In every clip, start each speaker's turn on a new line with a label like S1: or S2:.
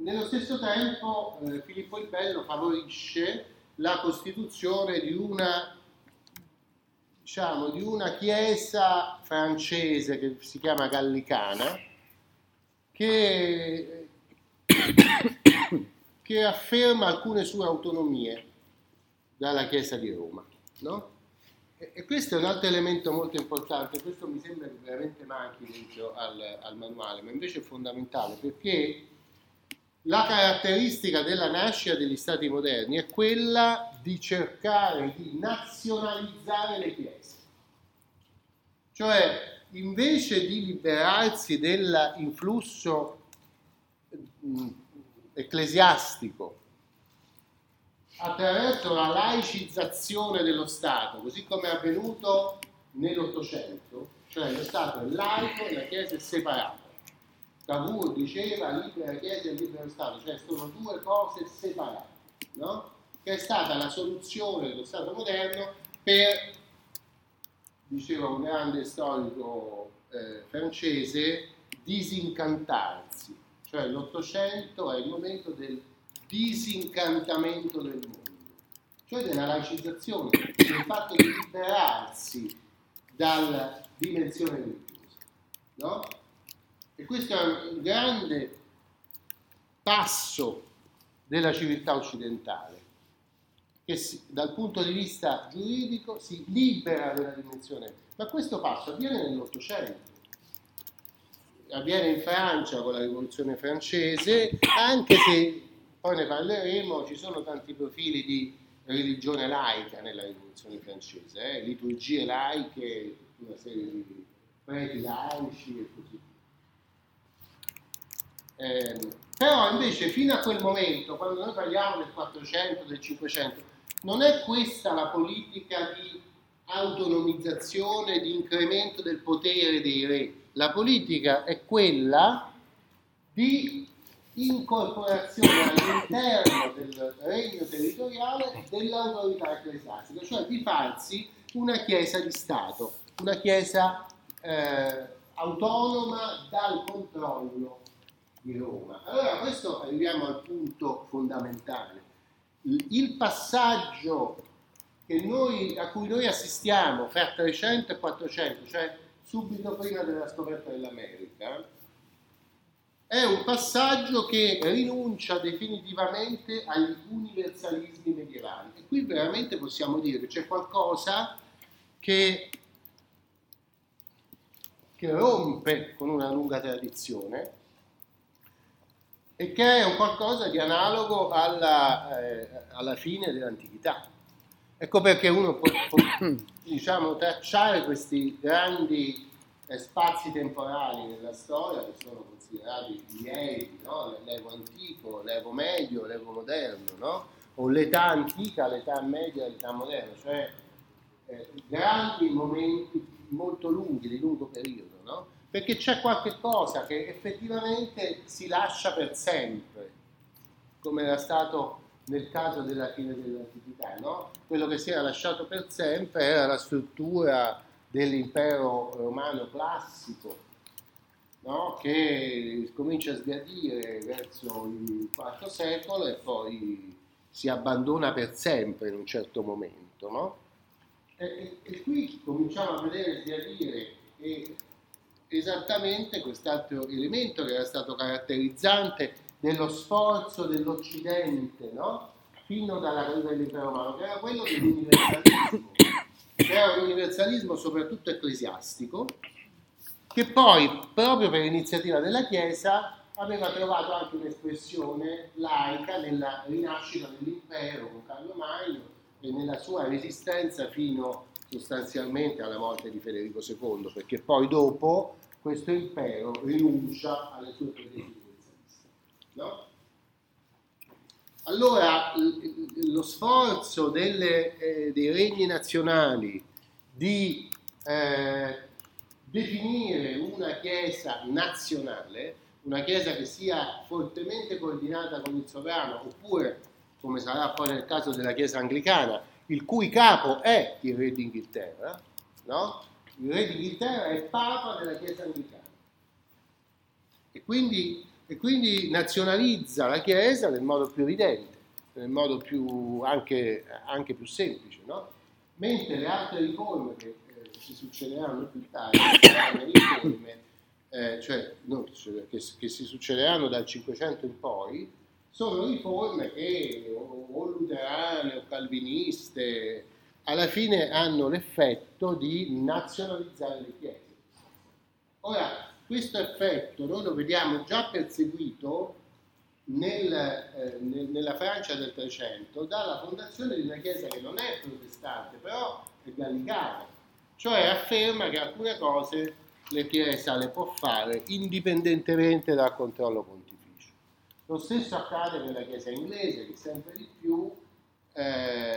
S1: Nello stesso tempo eh, Filippo il Bello favorisce la costituzione di una, diciamo, di una chiesa francese che si chiama gallicana, che, che afferma alcune sue autonomie dalla Chiesa di Roma. No? E, questo è un altro elemento molto importante, questo mi sembra che veramente manchi dentro al, al manuale, ma invece è fondamentale perché la caratteristica della nascita degli stati moderni è quella di cercare di nazionalizzare le chiese. Cioè, invece di liberarsi dell'influsso mm, ecclesiastico attraverso la laicizzazione dello Stato, così come è avvenuto nell'Ottocento, cioè lo Stato è laico e la Chiesa è separata. Cavour diceva libera Chiesa e libero Stato, cioè sono due cose separate, no? che è stata la soluzione dello Stato moderno per, diceva un grande storico eh, francese, disincantarsi, cioè l'Ottocento è il momento del disincantamento del mondo, cioè della laicizzazione, del fatto di liberarsi dalla dimensione religiosa. No? E questo è un grande passo della civiltà occidentale, che si, dal punto di vista giuridico si libera dalla dimensione. Ma questo passo avviene nell'Ottocento, avviene in Francia con la rivoluzione francese, anche se poi ne parleremo, ci sono tanti profili di religione laica nella rivoluzione francese, eh? liturgie laiche, una serie di preti laici e così via. Eh, però invece fino a quel momento, quando noi parliamo del 400, del 500, non è questa la politica di autonomizzazione, di incremento del potere dei re. La politica è quella di incorporazione all'interno del regno territoriale dell'autorità ecclesiastica, cioè di farsi una chiesa di Stato, una chiesa eh, autonoma dal controllo di Roma. Allora questo arriviamo al punto fondamentale. Il passaggio noi, a cui noi assistiamo fra 300 e 400, cioè subito prima della scoperta dell'America, è un passaggio che rinuncia definitivamente agli universalismi medievali. E qui veramente possiamo dire che c'è qualcosa che, che rompe con una lunga tradizione e che è un qualcosa di analogo alla, eh, alla fine dell'antichità. Ecco perché uno può, può diciamo, tracciare questi grandi eh, spazi temporali nella storia che sono considerati miei, no? l'evo antico, l'evo medio, l'evo moderno, no? o l'età antica, l'età media, l'età moderna, cioè eh, grandi momenti molto lunghi, di lungo periodo, no? Perché c'è qualche cosa che effettivamente si lascia per sempre, come era stato nel caso della fine dell'antichità, no? quello che si era lasciato per sempre era la struttura dell'impero romano classico, no? che comincia a sbiadire verso il IV secolo e poi si abbandona per sempre in un certo momento. No? E, e, e, qui cominciamo a vedere sbiadire e esattamente quest'altro elemento che era stato caratterizzante dello sforzo dell'Occidente no? fino dalla caduta dell'impero romano, che era quello dell'universalismo, che era un universalismo soprattutto ecclesiastico, che poi, proprio per iniziativa della Chiesa, aveva trovato anche un'espressione laica nella rinascita dell'impero con Carlo Magno e nella sua resistenza fino sostanzialmente alla morte di Federico II, perché poi dopo questo impero rinuncia alle sue pretese no? Allora, lo sforzo delle, eh, dei regni nazionali di eh, definire una Chiesa nazionale, una Chiesa che sia fortemente coordinata con il sovrano, oppure, come sarà poi nel caso della Chiesa anglicana, il cui capo è il re d'Inghilterra, no? Il re d'Inghilterra è papa della Chiesa anglicana. E quindi e quindi nazionalizza la Chiesa nel modo più evidente, nel modo più, anche, anche, più semplice, no? mentre le altre riforme che eh, si succederanno più tardi, riforme, eh, cioè, no, che, che, si succederanno dal 500 in poi, sono riforme che o, o luterane o calviniste alla fine hanno l'effetto di nazionalizzare le chiese. Ora, questo effetto noi lo vediamo già perseguito nel, eh, nel, nella Francia del Trecento dalla fondazione di una chiesa che non è protestante, però è gallicana, cioè afferma che alcune cose la Chiesa le può fare indipendentemente dal controllo pontificio. Lo stesso accade nella Chiesa inglese che sempre di più eh,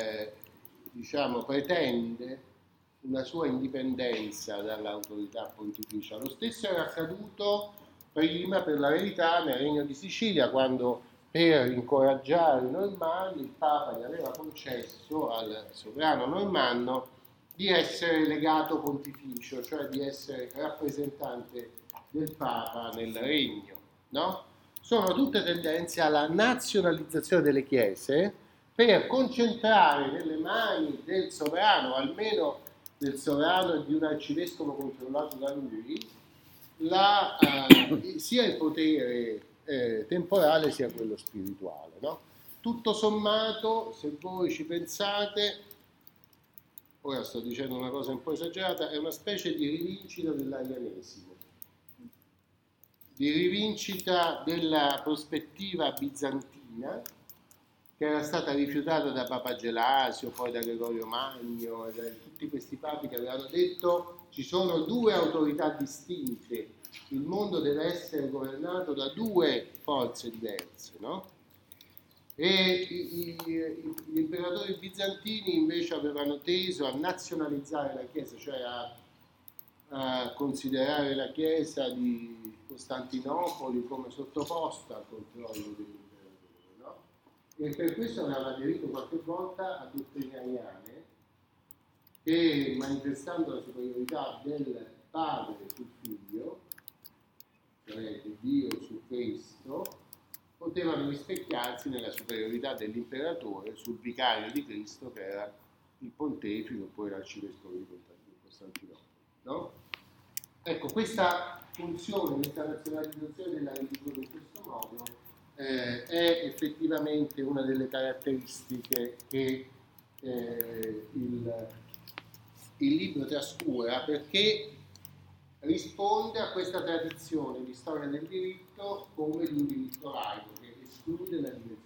S1: diciamo, pretende una sua indipendenza dall'autorità pontificia. Lo stesso era accaduto prima, per la verità, nel Regno di Sicilia, quando per incoraggiare i normanni il Papa gli aveva concesso al sovrano normanno di essere legato pontificio, cioè di essere rappresentante del Papa nel regno. No? Sono tutte tendenze alla nazionalizzazione delle chiese per concentrare nelle mani del sovrano, almeno del sovrano di un arcivescovo controllato da lui, la, eh, sia il potere eh, temporale sia quello spirituale. No? Tutto sommato, se voi ci pensate, ora sto dicendo una cosa un po' esagerata, è una specie di rivincita dell'arianesimo, di rivincita della prospettiva bizantina che era stata rifiutata da Papa Gelasio, poi da Gregorio Magno da tutti questi papi che avevano detto ci sono due autorità distinte, il mondo deve essere governato da due forze diverse, no? E gli imperatori bizantini invece avevano teso a nazionalizzare la Chiesa, cioè a, a considerare la Chiesa di Costantinopoli come sottoposta al controllo dell'imperatore e per questo aveva aderito qualche volta a dottrine ariane che manifestando la superiorità del padre sul figlio, cioè di Dio su Cristo, potevano rispecchiarsi nella superiorità dell'imperatore sul vicario di Cristo che era il pontefice oppure l'arcivescovo di Costantinopoli. No? Ecco, questa funzione, questa nazionalizzazione della religione in questo modo eh, è effettivamente una delle caratteristiche che eh, il, il libro trascura perché risponde a questa tradizione di storia del diritto come di un diritto laico che esclude la libertà